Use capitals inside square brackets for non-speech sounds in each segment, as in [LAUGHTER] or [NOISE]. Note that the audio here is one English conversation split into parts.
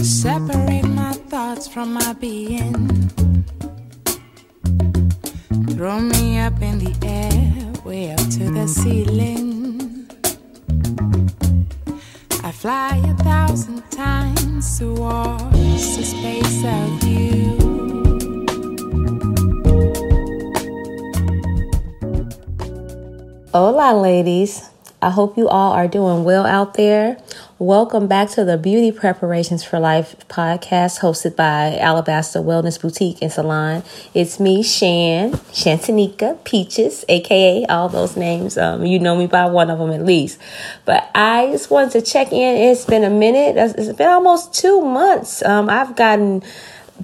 Separate my thoughts from my being. Throw me up in the air, way up to the ceiling. I fly thousand times towards the space of you. Hola, ladies. I hope you all are doing well out there. Welcome back to the Beauty Preparations for Life podcast hosted by Alabaster Wellness Boutique and Salon. It's me, Shan, Shantanika, Peaches, aka all those names. Um, you know me by one of them at least. But I just wanted to check in. It's been a minute. It's been almost two months. Um, I've gotten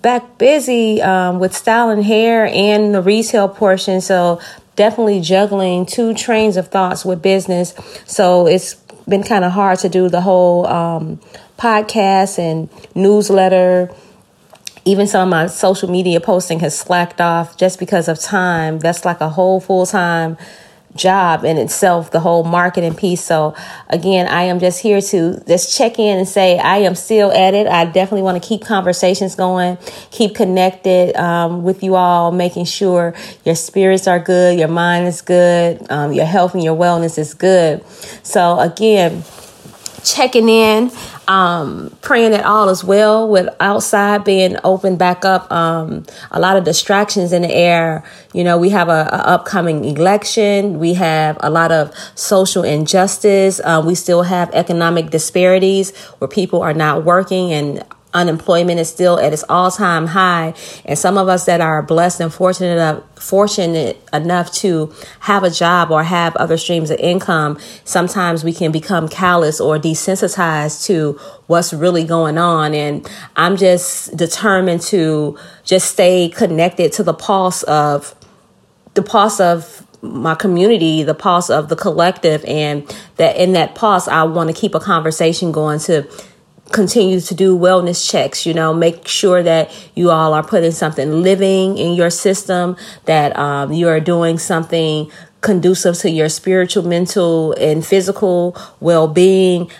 back busy um, with styling hair and the retail portion. So definitely juggling two trains of thoughts with business. So it's been kind of hard to do the whole um, podcast and newsletter. Even some of my social media posting has slacked off just because of time. That's like a whole full time job in itself, the whole marketing piece. So again, I am just here to just check in and say I am still at it. I definitely want to keep conversations going, keep connected um, with you all, making sure your spirits are good, your mind is good, um, your health and your wellness is good. So again, checking in, um, praying that all is well with outside being open back up. Um, a lot of distractions in the air. You know, we have a, a upcoming election. We have a lot of social injustice. Uh, we still have economic disparities where people are not working and unemployment is still at its all-time high. And some of us that are blessed and fortunate enough, fortunate enough to have a job or have other streams of income sometimes we can become callous or desensitized to what's really going on. And i'm just determined to just stay connected to the pulse of the pulse of my community, the pulse of the collective, and that in that pulse, I want to keep a conversation going to continue to do wellness checks you know make sure that you all are putting something living in your system that um, you are doing something conducive to your spiritual mental and physical well-being.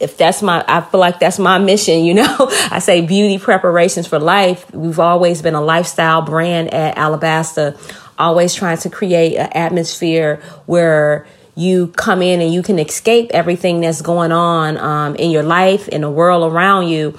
If that's my i feel like that's my mission you know. [LAUGHS] I say beauty preparations for life. We've always been a lifestyle brand at alabaster always trying to create an atmosphere where you come in and you can escape everything that's going on um, in your life, in the world around you.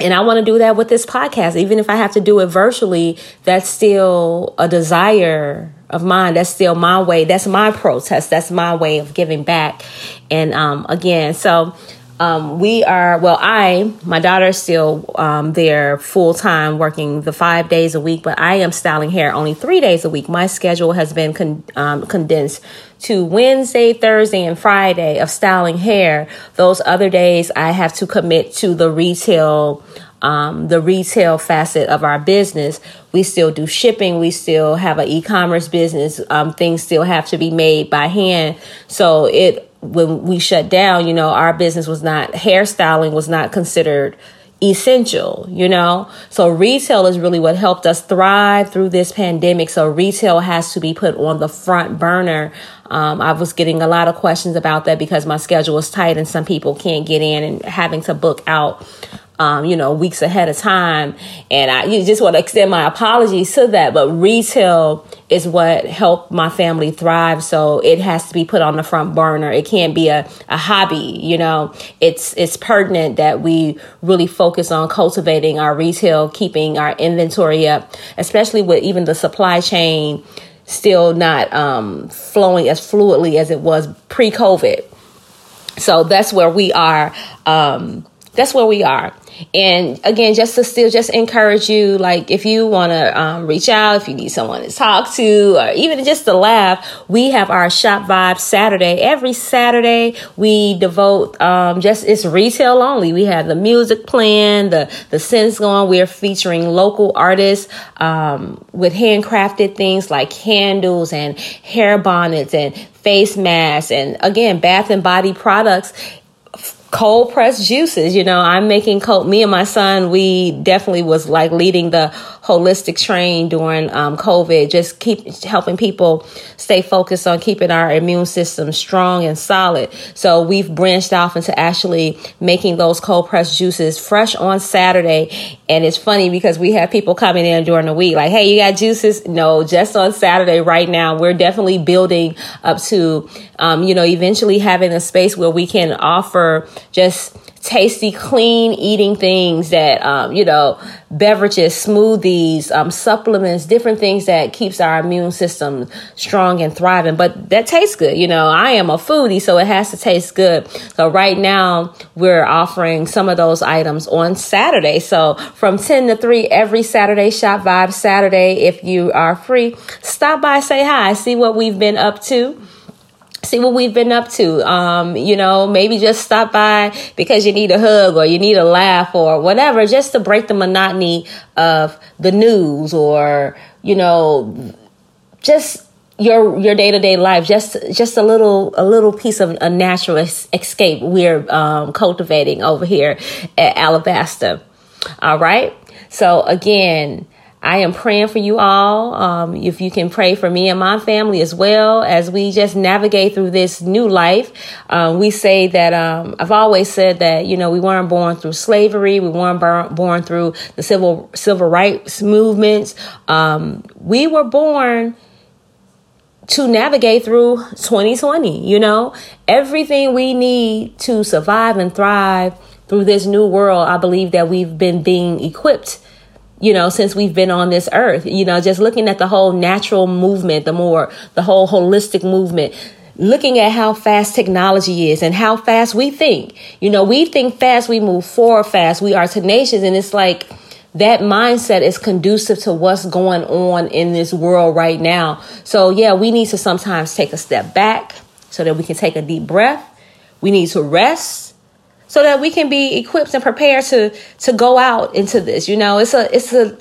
And I want to do that with this podcast. Even if I have to do it virtually, that's still a desire of mine. That's still my way. That's my protest. That's my way of giving back. And um, again, so um, we are well i my daughter's still um, there full time working the five days a week but i am styling hair only three days a week my schedule has been con- um, condensed to wednesday thursday and friday of styling hair those other days i have to commit to the retail um, the retail facet of our business. We still do shipping. We still have an e-commerce business. Um, things still have to be made by hand. So it when we shut down, you know, our business was not hairstyling was not considered essential, you know? So retail is really what helped us thrive through this pandemic. So retail has to be put on the front burner. Um, I was getting a lot of questions about that because my schedule is tight and some people can't get in and having to book out um, you know, weeks ahead of time. And I you just want to extend my apologies to that. But retail is what helped my family thrive. So it has to be put on the front burner. It can't be a, a hobby, you know. It's it's pertinent that we really focus on cultivating our retail, keeping our inventory up, especially with even the supply chain still not um, flowing as fluidly as it was pre-COVID. So that's where we are. Um, that's where we are. And again, just to still just encourage you, like if you want to um, reach out, if you need someone to talk to, or even just to laugh, we have our Shop Vibe Saturday. Every Saturday, we devote um, just it's retail only. We have the music playing, the the scents going. We're featuring local artists um, with handcrafted things like candles and hair bonnets and face masks, and again, bath and body products cold pressed juices. You know, I'm making cold. Me and my son, we definitely was like leading the holistic train during um, COVID. Just keep helping people stay focused on keeping our immune system strong and solid. So we've branched off into actually making those cold pressed juices fresh on Saturday. And it's funny because we have people coming in during the week like, "Hey, you got juices?" No, just on Saturday. Right now, we're definitely building up to, um, you know, eventually having a space where we can offer just tasty, clean eating things that, um, you know, beverages, smoothies, um, supplements, different things that keeps our immune system strong and thriving. But that tastes good. You know, I am a foodie, so it has to taste good. So right now we're offering some of those items on Saturday. So from 10 to 3 every Saturday, Shop Vibe Saturday. If you are free, stop by, say hi, see what we've been up to see what we've been up to. Um, you know, maybe just stop by because you need a hug or you need a laugh or whatever, just to break the monotony of the news or, you know, just your your day-to-day life just just a little a little piece of a natural escape we're um, cultivating over here at Alabaster all right so again I am praying for you all. Um, if you can pray for me and my family as well as we just navigate through this new life. Um, we say that um, I've always said that you know we weren't born through slavery, we weren't born, born through the civil civil rights movements. Um, we were born to navigate through 2020. You know everything we need to survive and thrive through this new world. I believe that we've been being equipped you know, since we've been on this earth, you know, just looking at the whole natural movement, the more, the whole holistic movement, looking at how fast technology is and how fast we think. You know, we think fast, we move forward fast, we are tenacious, and it's like, that mindset is conducive to what's going on in this world right now. So, yeah, we need to sometimes take a step back so that we can take a deep breath. We need to rest so that we can be equipped and prepared to to go out into this. You know, it's a it's a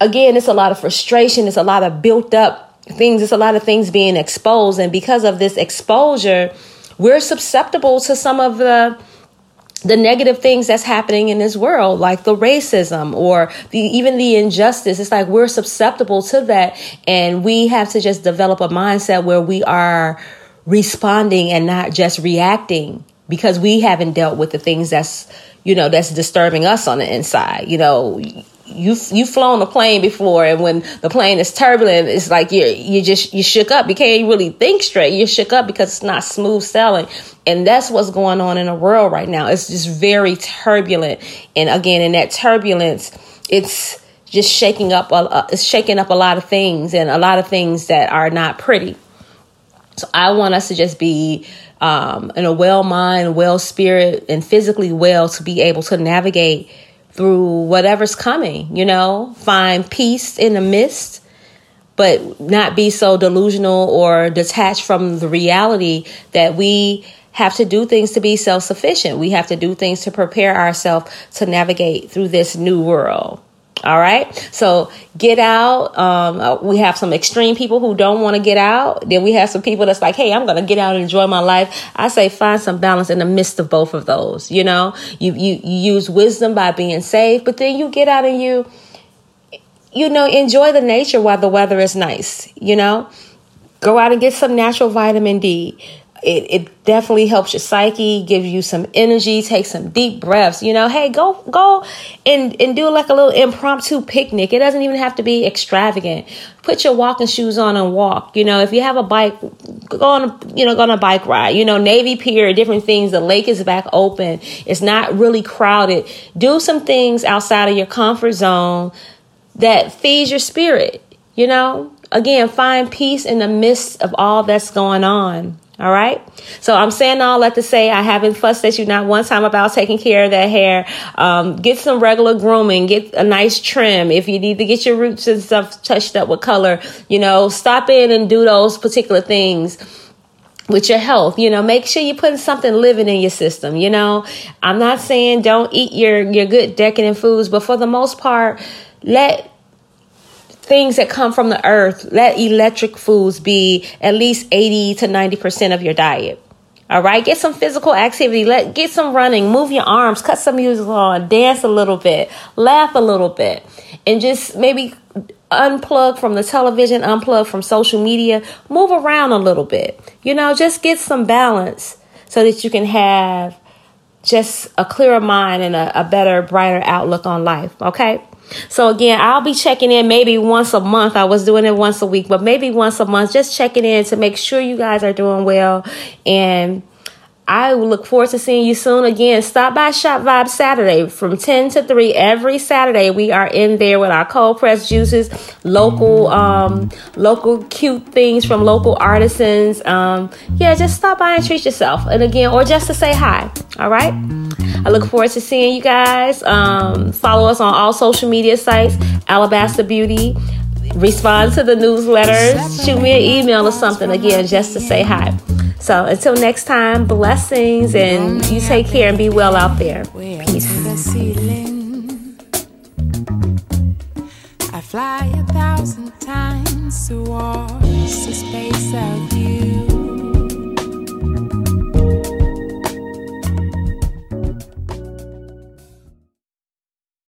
again, it's a lot of frustration, it's a lot of built up things, it's a lot of things being exposed. And because of this exposure, we're susceptible to some of the the negative things that's happening in this world like the racism or the even the injustice. It's like we're susceptible to that. And we have to just develop a mindset where we are responding and not just reacting because we haven't dealt with the things that's you know that's disturbing us on the inside. You know you you've flown a plane before and when the plane is turbulent it's like you you just you shook up. You can't really think straight. You're shook up because it's not smooth sailing. And that's what's going on in the world right now. It's just very turbulent. And again in that turbulence it's just shaking up a, it's shaking up a lot of things and a lot of things that are not pretty. So i want us to just be um, in a well mind, well spirit, and physically well to be able to navigate through whatever's coming, you know, find peace in the midst, but not be so delusional or detached from the reality that we have to do things to be self sufficient. We have to do things to prepare ourselves to navigate through this new world. All right. So get out. Um, uh, we have some extreme people who don't want to get out. Then we have some people that's like, hey, I'm going to get out and enjoy my life. I say find some balance in the midst of both of those. You know, you, you, you use wisdom by being safe, but then you get out and you, you know, enjoy the nature while the weather is nice. You know, go out and get some natural vitamin D it, it definitely helps your psyche, gives you some energy, take some deep breaths. You know, hey, go go and and do like a little impromptu picnic. It doesn't even have to be extravagant. Put your walking shoes on and walk. You know, if you have a bike, go on you know go on a bike ride. You know, Navy Pier, different things. The lake is back open. It's not really crowded. Do some things outside of your comfort zone that feeds your spirit. You know, again, find peace in the midst of all that's going on. All right. So I'm saying all that to say I haven't fussed at you not one time about taking care of that hair. Um, get some regular grooming. Get a nice trim. If you need to get your roots and stuff touched up with color, you know, stop in and do those particular things with your health you know make sure you're putting something living in your system you know i'm not saying don't eat your your good decadent foods but for the most part let things that come from the earth, let electric foods be at least 80 to 90% of your diet. All right, get some physical activity. Let get some running, move your arms, cut some music on, dance a little bit, laugh a little bit, and just maybe unplug from the television, unplug from social media, move around a little bit. You know, just get some balance so that you can have just a clearer mind and a, a better, brighter outlook on life. Okay. So again, I'll be checking in maybe once a month. I was doing it once a week, but maybe once a month, just checking in to make sure you guys are doing well and I look forward to seeing you soon. Again, stop by Shop Vibe Saturday from 10 to 3 every Saturday. We are in there with our cold pressed juices, local, um, local cute things from local artisans. Um, yeah, just stop by and treat yourself. And again, or just to say hi. All right. I look forward to seeing you guys. Um, follow us on all social media sites, Alabaster Beauty. Respond to the newsletters. Shoot me an email or something again just to say hi. So until next time, blessings and you take care and be well out there. Peace. I fly a thousand times towards the space of you.